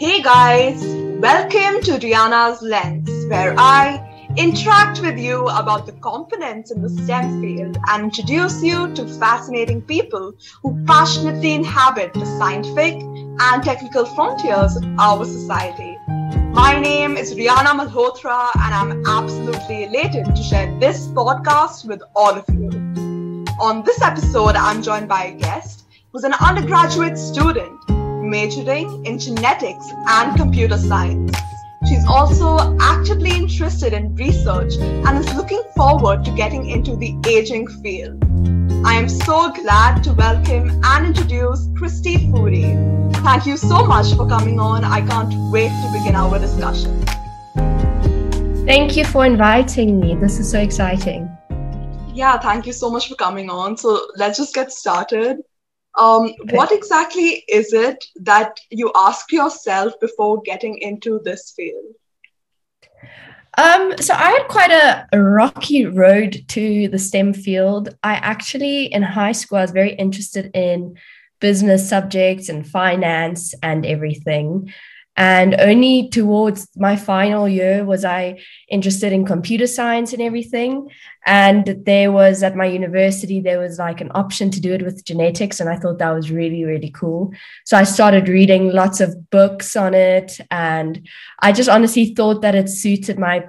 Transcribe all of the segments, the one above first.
Hey guys, welcome to Rihanna's Lens, where I interact with you about the components in the STEM field and introduce you to fascinating people who passionately inhabit the scientific and technical frontiers of our society. My name is Rihanna Malhotra, and I'm absolutely elated to share this podcast with all of you. On this episode, I'm joined by a guest who's an undergraduate student majoring in genetics and computer science. She's also actively interested in research and is looking forward to getting into the aging field. I am so glad to welcome and introduce Christy Fourie. Thank you so much for coming on. I can't wait to begin our discussion. Thank you for inviting me. This is so exciting. Yeah, thank you so much for coming on. So let's just get started. Um. What exactly is it that you ask yourself before getting into this field? Um, so I had quite a, a, rocky road to the STEM field. I actually, in high school, I was very interested in business subjects and finance and everything. And only towards my final year was I interested in computer science and everything. And there was at my university, there was like an option to do it with genetics. And I thought that was really, really cool. So I started reading lots of books on it. And I just honestly thought that it suited my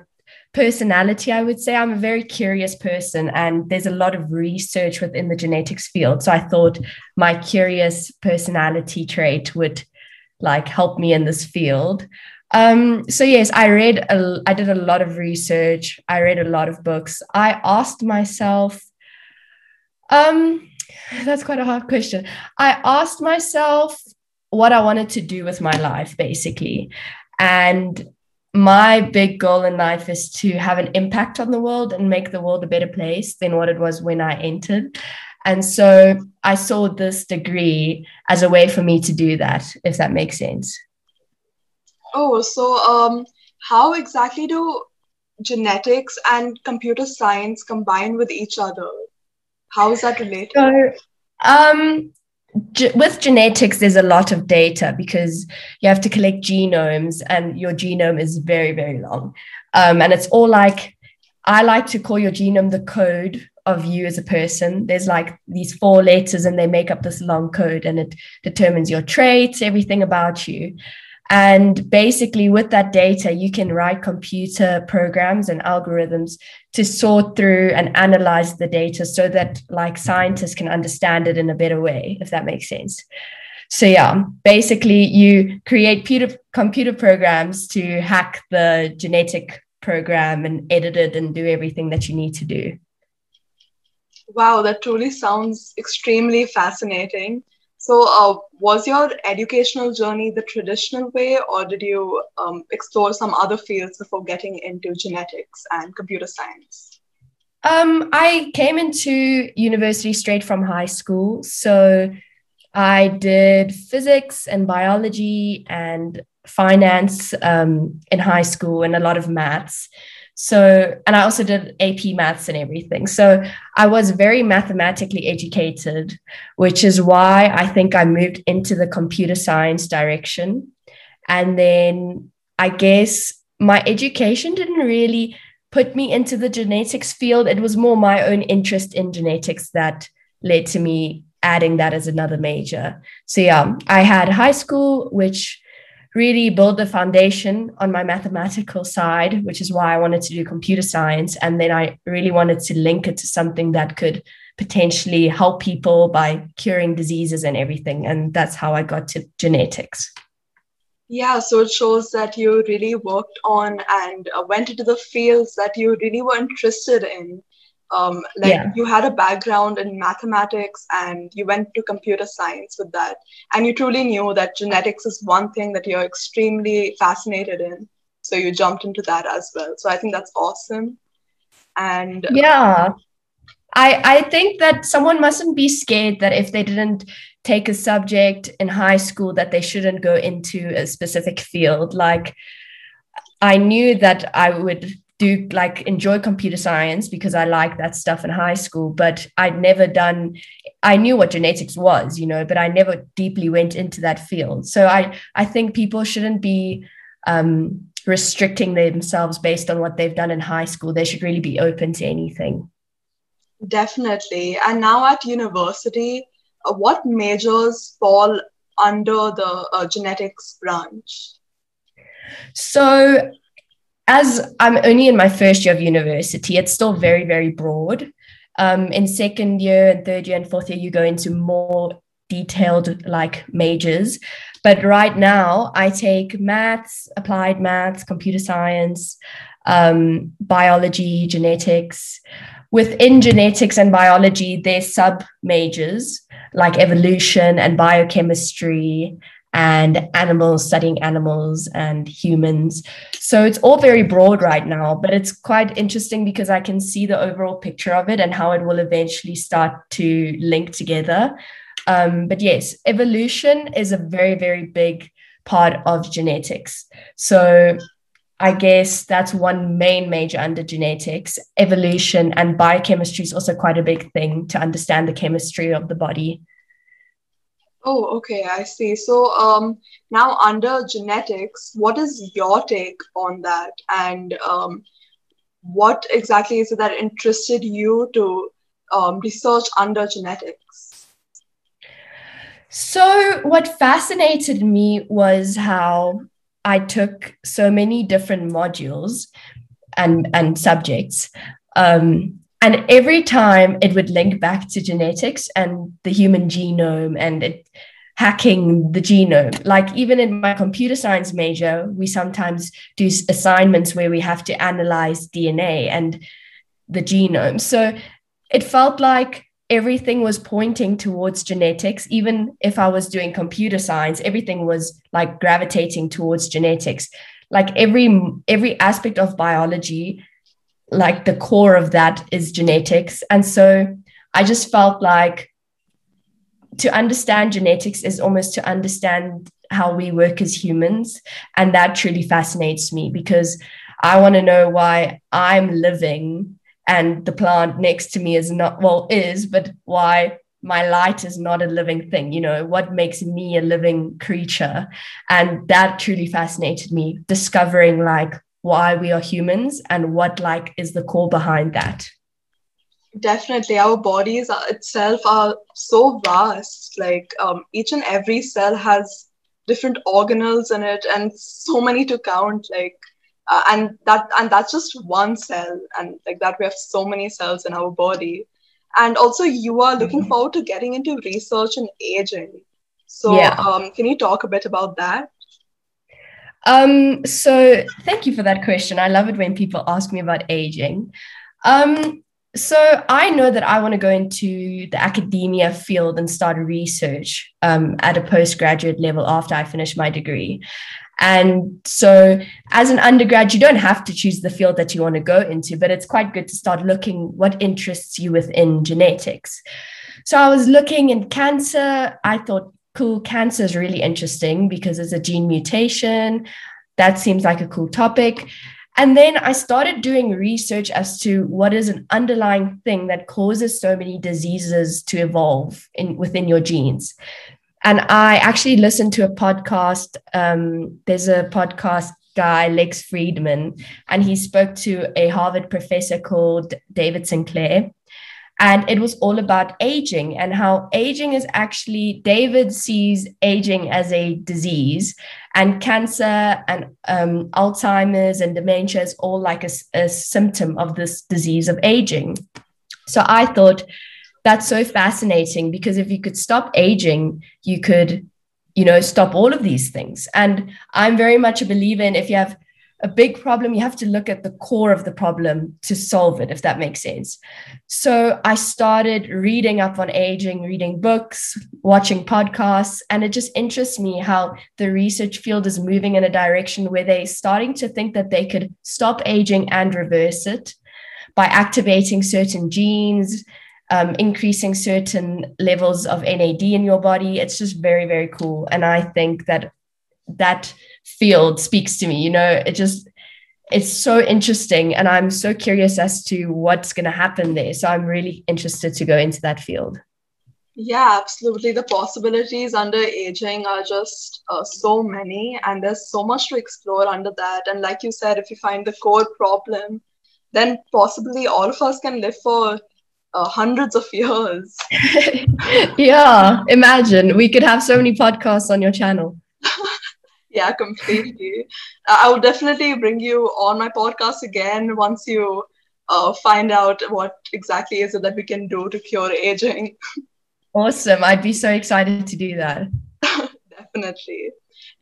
personality, I would say. I'm a very curious person, and there's a lot of research within the genetics field. So I thought my curious personality trait would like help me in this field. Um, so yes, I read, a, I did a lot of research. I read a lot of books. I asked myself, um, that's quite a hard question. I asked myself what I wanted to do with my life, basically. And my big goal in life is to have an impact on the world and make the world a better place than what it was when I entered. And so I saw this degree as a way for me to do that, if that makes sense. Oh, so um, how exactly do genetics and computer science combine with each other? How is that related? So, um, ge- with genetics, there's a lot of data because you have to collect genomes, and your genome is very, very long. Um, and it's all like, I like to call your genome the code of you as a person. There's like these four letters and they make up this long code and it determines your traits, everything about you. And basically, with that data, you can write computer programs and algorithms to sort through and analyze the data so that like scientists can understand it in a better way, if that makes sense. So yeah, basically you create computer computer programs to hack the genetic program and edit it and do everything that you need to do. Wow, that truly sounds extremely fascinating. So, uh, was your educational journey the traditional way, or did you um, explore some other fields before getting into genetics and computer science? Um, I came into university straight from high school. So, I did physics and biology and finance um, in high school and a lot of maths. So, and I also did AP maths and everything. So I was very mathematically educated, which is why I think I moved into the computer science direction. And then I guess my education didn't really put me into the genetics field. It was more my own interest in genetics that led to me adding that as another major. So, yeah, I had high school, which really build the foundation on my mathematical side, which is why I wanted to do computer science. And then I really wanted to link it to something that could potentially help people by curing diseases and everything. And that's how I got to genetics. Yeah, so it shows that you really worked on and uh, went into the fields that you really were interested in um, like yeah. you had a background in mathematics and you went to computer science with that. And you truly knew that genetics is one thing that you're extremely fascinated in. So you jumped into that as well. So i think that's awesome. And yeah. I i think that someone mustn't be scared that if they didn't take a subject in high school that they shouldn't go into a specific field. Like i knew that i would do like enjoy computer science because I like that stuff in high school, but I'd never done I knew what genetics was, you know, but I never deeply went into that field. So I I think people shouldn't be um, restricting themselves based on what they've done in high school. They should really be open to anything. Definitely. And now at university, uh, what majors fall under the uh, genetics branch? So, as I'm only in my first year of university, it's still very, very broad. Um, in second year and third year and fourth year, you go into more detailed like majors. But right now, I take maths, applied maths, computer science, um, biology, genetics. Within genetics and biology, there's sub majors like evolution and biochemistry and animals, studying animals and humans. So it's all very broad right now, but it's quite interesting because I can see the overall picture of it and how it will eventually start to link together. Um, but yes, evolution is a very, very big part of genetics. So I guess that's one main major under genetics. Evolution and biochemistry is also quite a big thing to understand the chemistry of the body. Oh, okay, I see. So um, now under genetics, what is your take on that? And um, what exactly is it that interested you to um, research under genetics? So, what fascinated me was how I took so many different modules and, and subjects. Um, and every time it would link back to genetics and the human genome and it, hacking the genome. Like, even in my computer science major, we sometimes do assignments where we have to analyze DNA and the genome. So, it felt like everything was pointing towards genetics even if i was doing computer science everything was like gravitating towards genetics like every every aspect of biology like the core of that is genetics. And so i just felt like to understand genetics is almost to understand how we work as humans. And that truly fascinates me because i want to know why i'm living and the plant next to me is not well is but why my light is not a living thing you know what makes me a living creature. And that truly fascinated me discovering like why we are humans and what like is the core behind that. Definitely our bodies itself are so vast. Like um, each and every cell has different organelles in it and so many to count like uh, and that and that's just one cell and like that we have so many cells in our body. And also you are looking mm-hmm. forward to getting into research and aging. So yeah. um, can you talk a bit about that um, so thank you for that question i love it when people ask me about aging um, so I know that I want to go into the academia field and start research um, at a postgraduate level after I finish my degree. And so, as an undergrad, you don't have to choose the field that you want to go into, but it's quite good to start looking what interests you within genetics. So, I was looking in cancer. I thought, cool, cancer is really interesting because it's a gene mutation. That seems like a cool topic. And then I started doing research as to what is an underlying thing that causes so many diseases to evolve in, within your genes. And I actually listened to a podcast. Um, there's a podcast guy, Lex Fridman, and he spoke to a Harvard professor called David Sinclair. And it was all about aging and how aging is actually, David sees aging as a disease, and cancer and um, Alzheimer's and dementia is all like a, a symptom of this disease of aging. So I thought, that's so fascinating because if you could stop aging, you could, you know, stop all of these things. And I'm very much a believer in if you have a big problem, you have to look at the core of the problem to solve it, if that makes sense. So I started reading up on aging, reading books, watching podcasts, and it just interests me how the research field is moving in a direction where they're starting to think that they could stop aging and reverse it by activating certain genes, um, increasing certain levels of NAD in your body. It's just very, very cool. And I think that that field speaks to me, you know, it just, it's so interesting. And i'm so curious as to what's going to happen there. So i'm really interested to go into that field. Yeah absolutely. The possibilities under aging are just uh, so many. And there's so much to explore under that. And like you said if you find the core problem then possibly all of us can live for uh, hundreds of years. Yeah imagine. We could have so many podcasts on your channel yeah completely i would definitely bring you on my podcast again once you uh, find out what exactly is it that we can do to cure aging. Awesome. I'd be so excited to do that. Definitely.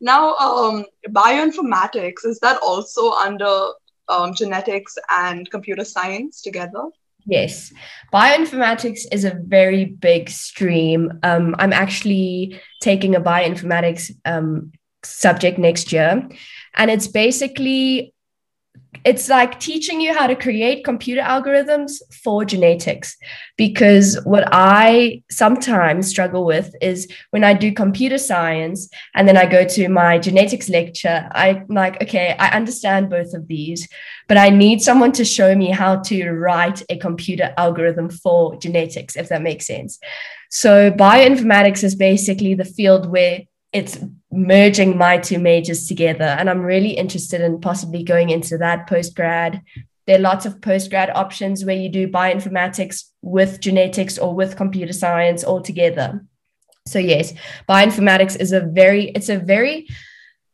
Now um, bioinformatics is that also under um, genetics and computer science together? Yes, bioinformatics is a very big stream. Um, I'm actually taking a bioinformatics um, subject next year. And it's basically it's like teaching you how to create computer algorithms for genetics because what i sometimes struggle with is when i do computer science and then i go to my genetics lecture i'm like okay i understand both of these but i need someone to show me how to write a computer algorithm for genetics if that makes sense so bioinformatics is basically the field where it's merging my two majors together. And I'm really interested in possibly going into that post grad. There are lots of post grad options where you do bioinformatics with genetics or with computer science all together. So yes, bioinformatics is a very it's a very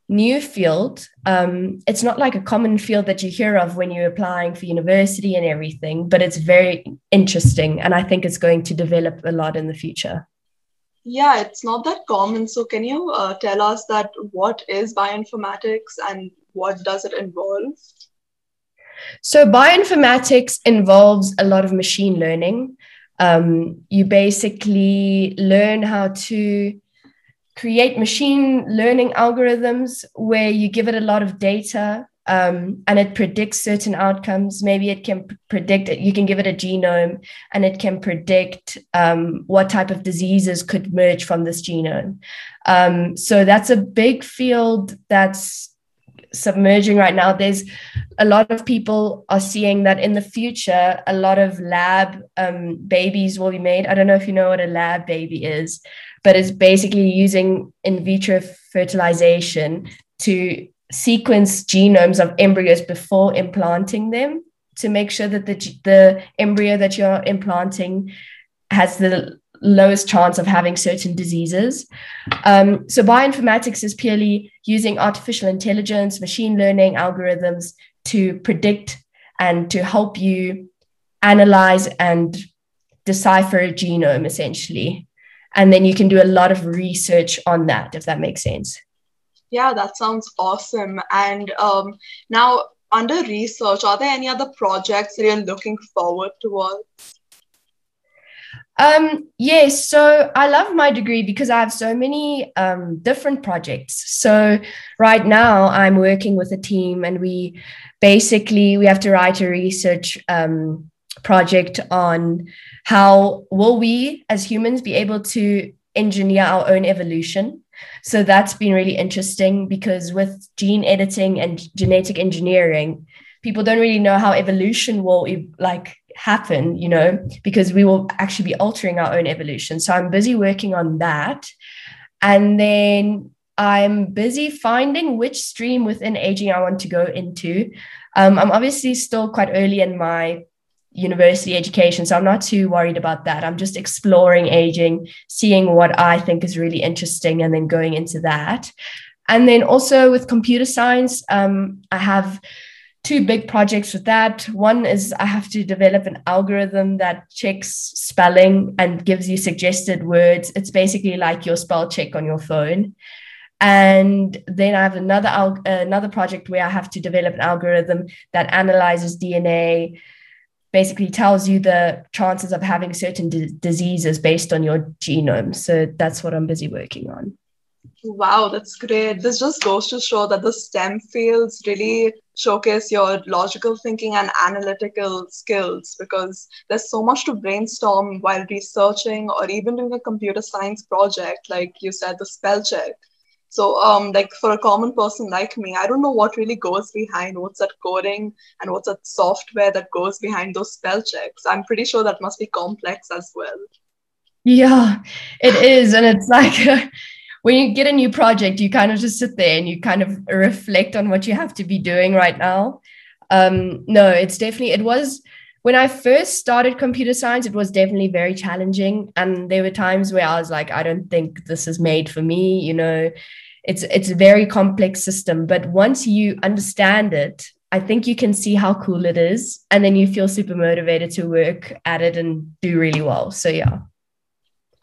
new field. Um, it's not like a common field that you hear of when you're applying for university and everything, but it's very interesting, and I think it's going to develop a lot in the future. Yeah, it's not that common. So, can you uh, tell us that what is bioinformatics and what does it involve? So, bioinformatics involves a lot of machine learning. Um, you basically learn how to create machine learning algorithms where you give it a lot of data um, and it predicts certain outcomes. Maybe it can predict it. You can give it a genome, and it can predict um, what type of diseases could merge from this genome. Um, so that's a big field that's submerging right now. There's a lot of people are seeing that in the future, a lot of lab um, babies will be made. I don't know if you know what a lab baby is, but it's basically using in vitro fertilization to sequence genomes of embryos before implanting them to make sure that the, the embryo that you're implanting has the lowest chance of having certain diseases. Um, so, bioinformatics is purely using artificial intelligence, machine learning algorithms to predict and to help you analyze and decipher a genome essentially. And then you can do a lot of research on that, if that makes sense. Yeah, that sounds awesome. And um, now, under research, are there any other projects that you're looking forward towards? Um, yes, so I love my degree because I have so many um, different projects. So right now I'm working with a team and we basically we have to write a research um, project on how will we as humans be able to engineer our own evolution so that's been really interesting because with gene editing and genetic engineering, people don't really know how evolution will like happen, you know, because we will actually be altering our own evolution. So I'm busy working on that. And then I'm busy finding which stream within aging I want to go into. Um, I'm obviously still quite early in my university education. So I'm not too worried about that. I'm just exploring aging, seeing what I think is really interesting, and then going into that. And then also with computer science, um, I have two big projects with that. One is I have to develop an algorithm that checks spelling and gives you suggested words. It's basically like your spell check on your phone. And then I have another another project where I have to develop an algorithm that analyzes DNA, basically tells you the chances of having certain d- diseases based on your genome. So that's what I'm busy working on. Wow, that's great. This just goes to show that the STEM fields really showcase your logical thinking and analytical skills because there's so much to brainstorm while researching or even doing a computer science project, like you said, the spell check. So, um, like for a common person like me, I don't know what really goes behind what's that coding and what's that software that goes behind those spell checks. I'm pretty sure that must be complex as well. Yeah, it is, and it's like. when you get a new project, you kind of just sit there and you kind of reflect on what you have to be doing right now. Um, no, it's definitely, it was when I first started computer science, it was definitely very challenging. And there were times where I was like, I don't think this is made for me, you know. It's it's a very complex system. But once you understand it, I think you can see how cool it is. And then you feel super motivated to work at it and do really well. So yeah.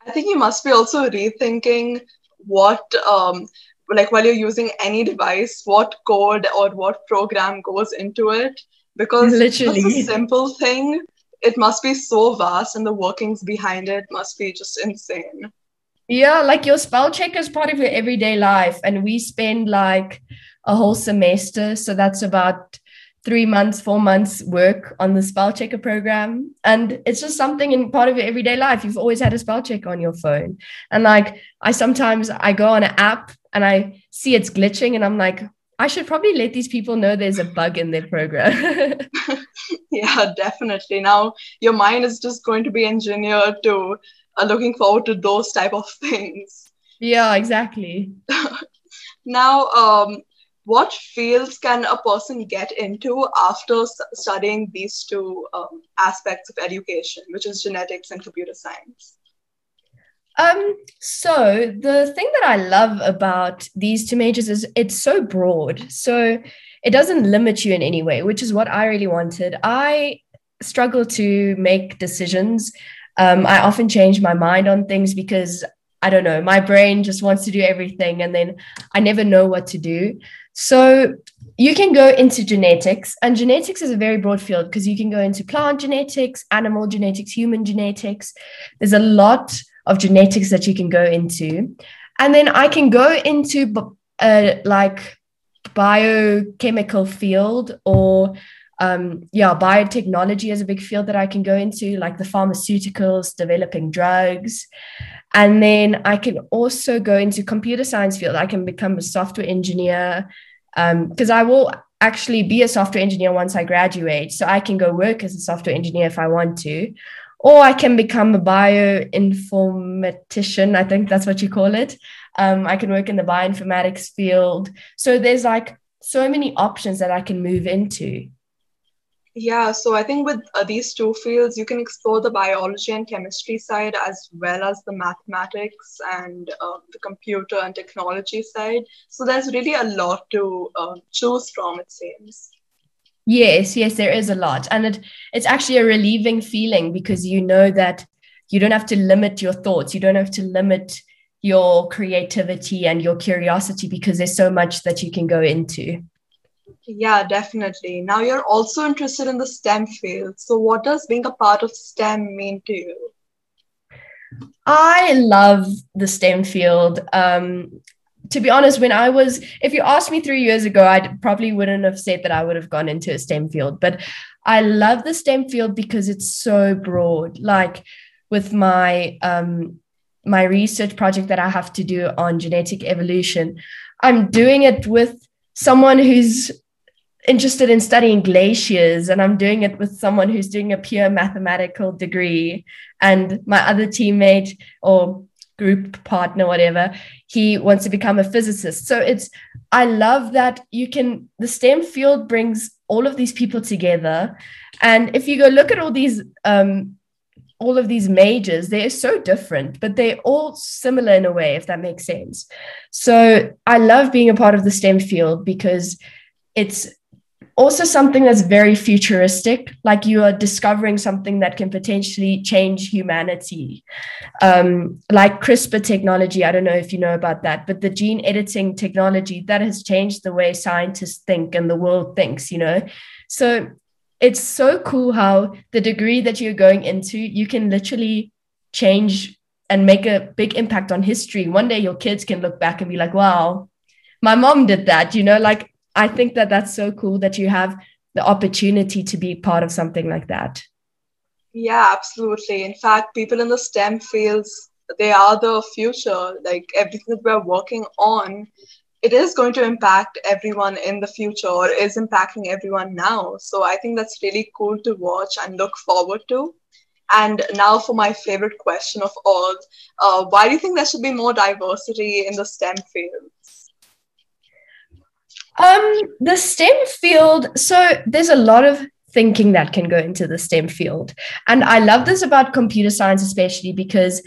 I think you must be also rethinking what um, like while you're using any device what code or what program goes into it because Literally. it's a simple thing it must be so vast and the workings behind it must be just insane yeah like your spell check is part of your everyday life and we spend like a whole semester so that's about three months, four months work on the spell checker program. And it's just something in part of your everyday life. You've always had a spell check on your phone. And like I sometimes I go on an app and I see it's glitching and I'm like, I should probably let these people know there's a bug in their program. yeah, definitely. Now your mind is just going to be engineered to uh, looking forward to those type of things. Yeah, exactly. now, um, what fields can a person get into after studying these two um, aspects of education, which is genetics and computer science? Um, so the thing that I love about these two majors is it's so broad. So it doesn't limit you in any way, which is what I really wanted. I struggle to make decisions. Um, I often change my mind on things because I don't know, my brain just wants to do everything and then I never know what to do. So you can go into genetics, and genetics is a very broad field because you can go into plant genetics, animal genetics, human genetics. There's a lot of genetics that you can go into. And then I can go into uh, like biochemical field or um, yeah, biotechnology is a big field that I can go into, like the pharmaceuticals, developing drugs. And then I can also go into computer science field. I can become a software engineer because um, I will actually be a software engineer once I graduate. So I can go work as a software engineer if I want to, or I can become a bioinformatician. I think that's what you call it. Um, I can work in the bioinformatics field. So there's like so many options that I can move into. Yeah, so I think with uh, these two fields, you can explore the biology and chemistry side as well as the mathematics and uh, the computer and technology side. So there's really a lot to uh, choose from, it seems. Yes, yes, there is a lot. And it, it's actually a relieving feeling because you know that you don't have to limit your thoughts, you don't have to limit your creativity and your curiosity because there's so much that you can go into. Yeah, definitely. Now you're also interested in the STEM field. So, what does being a part of STEM mean to you? I love the STEM field. Um, to be honest, when I was, if you asked me three years ago, I probably wouldn't have said that I would have gone into a STEM field. But I love the STEM field because it's so broad. Like with my um, my research project that I have to do on genetic evolution, I'm doing it with someone who's interested in studying glaciers and I'm doing it with someone who's doing a pure mathematical degree and my other teammate or group partner whatever he wants to become a physicist. So it's I love that you can the STEM field brings all of these people together. And if you go look at all these um, all of these majors they're so different but they're all similar in a way if that makes sense. So i love being a part of the stem field because it's also something that's very futuristic like you are discovering something that can potentially change humanity. Um, like crispr technology i don't know if you know about that but the gene editing technology that has changed the way scientists think and the world thinks you know? So it's so cool how the degree that you're going into you can literally change and make a big impact on history one day your kids can look back and be like wow my mom did that you know like I think that that's so cool that you have the opportunity to be part of something like that. Yeah, absolutely. In fact, people in the STEM fields they are the future. Like everything that we're working on, it is going to impact everyone in the future or is impacting everyone now. So I think that's really cool to watch and look forward to. And now for my favorite question of all, uh, why do you think there should be more diversity in the STEM fields? Um, the STEM field, so there's a lot of thinking that can go into the STEM field. And I love this about computer science, especially because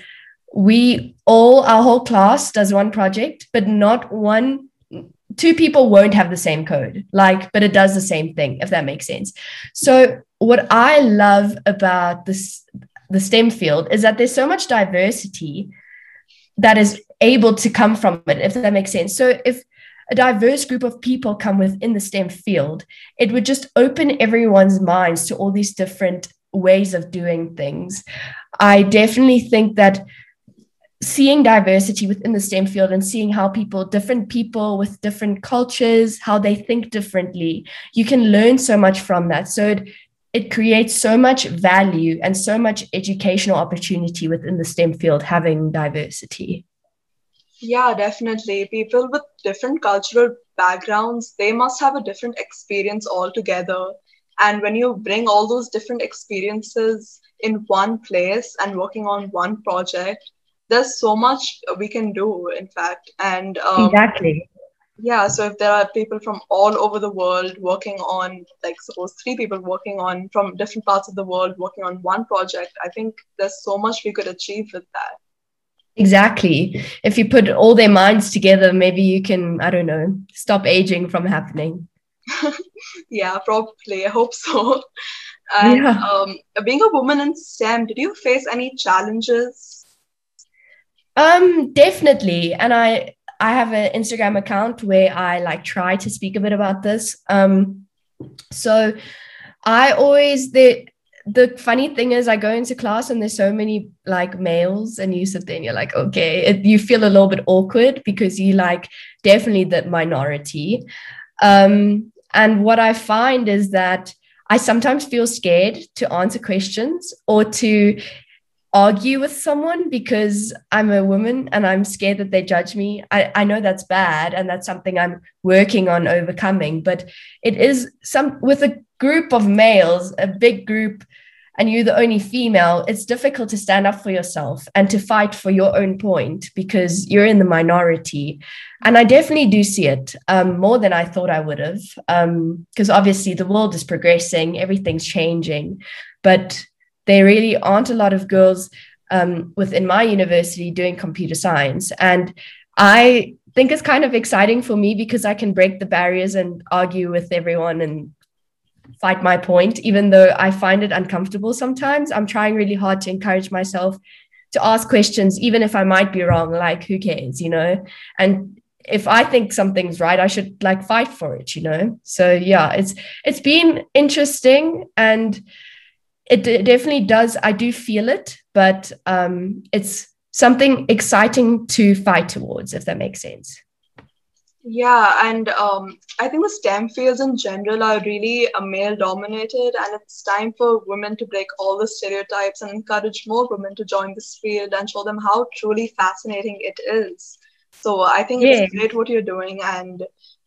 we all, our whole class does one project, but not one, two people won't have the same code, like, but it does the same thing, if that makes sense. So, what I love about this, the STEM field is that there's so much diversity that is able to come from it, if that makes sense. So, if a diverse group of people come within the STEM field, it would just open everyone's minds to all these different ways of doing things. I definitely think that seeing diversity within the STEM field and seeing how people, different people with different cultures, how they think differently, you can learn so much from that. So it, it creates so much value and so much educational opportunity within the STEM field having diversity. Yeah, definitely. People with different cultural backgrounds, they must have a different experience altogether. And when you bring all those different experiences in one place and working on one project, there's so much we can do, in fact. And um, exactly. Yeah, so if there are people from all over the world working on, like, suppose three people working on from different parts of the world working on one project, I think there's so much we could achieve with that. Exactly. If you put all their minds together, maybe you can, I don't know, stop aging from happening. yeah, probably. I hope so. And yeah. um, being a woman in STEM, did you face any challenges? Um, definitely. And I I have an Instagram account where I like try to speak a bit about this. Um, so I always the the funny thing is i go into class and there's so many like males and you sit there and you're like okay it, you feel a little bit awkward because you like definitely the minority um, and what i find is that i sometimes feel scared to answer questions or to argue with someone because i'm a woman and i'm scared that they judge me I, I know that's bad and that's something i'm working on overcoming but it is some with a group of males, a big group, and you're the only female, it's difficult to stand up for yourself and to fight for your own point because you're in the minority. And I definitely do see it um, more than I thought I would have, because um, obviously the world is progressing, everything's changing, but there really aren't a lot of girls um, within my university doing computer science. And I think it's kind of exciting for me because I can break the barriers and argue with everyone and fight my point, even though I find it uncomfortable sometimes. I'm trying really hard to encourage myself to ask questions, even if I might be wrong. Like, who cares, you know? And if I think something's right, I should like fight for it, you know? So yeah, it's it's been interesting and it definitely does. I do feel it, but um, it's something exciting to fight towards, if that makes sense. Yeah, and um, I think the STEM fields in general are really male dominated, and it's time for women to break all the stereotypes and encourage more women to join this field and show them how truly fascinating it is. So I think yeah. it's great what you're doing and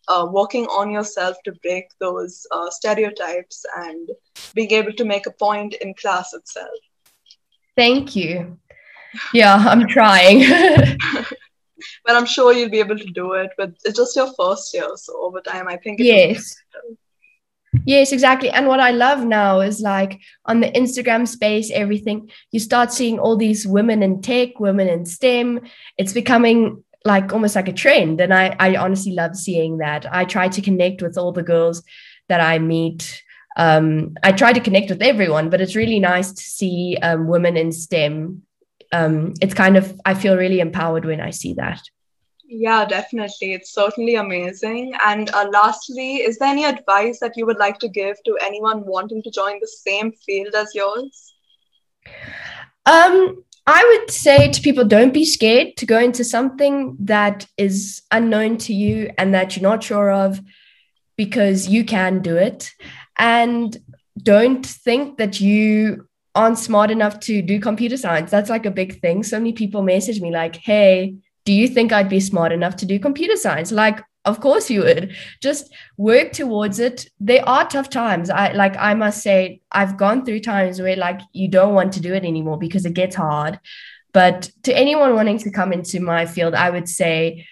uh, working on yourself to break those uh, stereotypes and being able to make a point in class itself. Thank you. Yeah, I'm trying. but I'm sure you'll be able to do it. But it's just your first year, so over time, I think. yes. Yes, exactly. And what I love now is like on the Instagram space, everything, you start seeing all these women in tech, women in STEM. It's becoming like almost like a trend. And I, I honestly love seeing that. I try to connect with all the girls that I meet. Um, I try to connect with everyone, but it's really nice to see um, women in STEM um, it's kind of I feel really empowered when I see that. Yeah, definitely. It's certainly amazing. And uh, lastly, is there any advice that you would like to give to anyone wanting to join the same field as yours? Um, I would say to people, don't be scared to go into something that is unknown to you and that you're not sure of because you can do it. And don't think that you aren't smart enough to do computer science. That's like a big thing. So many people message me like, "Hey, do you think I'd be smart enough to do computer science?" Like, of course you would. Just work towards it. There are tough times. I like I must say I've gone through times where like you don't want to do it anymore because it gets hard. But to anyone wanting to come into my field, I would say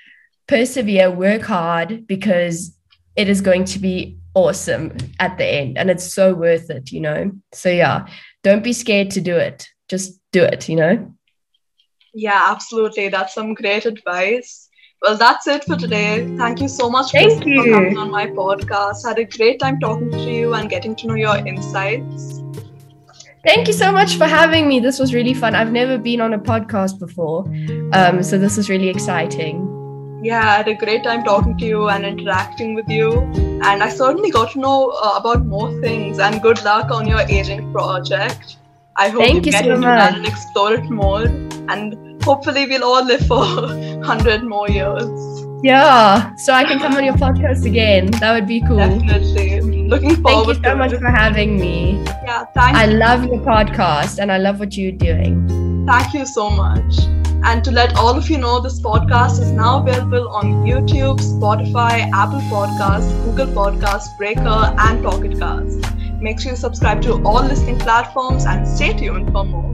persevere, work hard because it is going to be awesome at the end and it's so worth it, you know? So, yeah, don't be scared to do it. Just do it, you know? Yeah, absolutely. That's some great advice. Well, that's it for today. Thank you so much Thank for you. coming on my podcast. Had a great time talking to you and getting to know your insights. Thank you so much for having me. This was really fun. I've never been on a podcast before. Um, so this is really exciting. Yeah, I had a great time talking to you and interacting with you. And I certainly got to know uh, about more things. And good luck on your agent project. I hope Thank you you get so into that and explore it more. And hopefully, we'll all live for 100 more years. Yeah. So I can come on your podcast again. That would be cool. Definitely. Looking forward. Thank you so to much it. for having me. Yeah, thank I love your podcast and I love what you're doing. Thank you so much. And to let all of you know, this podcast is now available on YouTube, Spotify, Apple Podcasts, Google Podcasts, Breaker, and Pocket Cast. Make sure you subscribe to all listening platforms and stay tuned for more.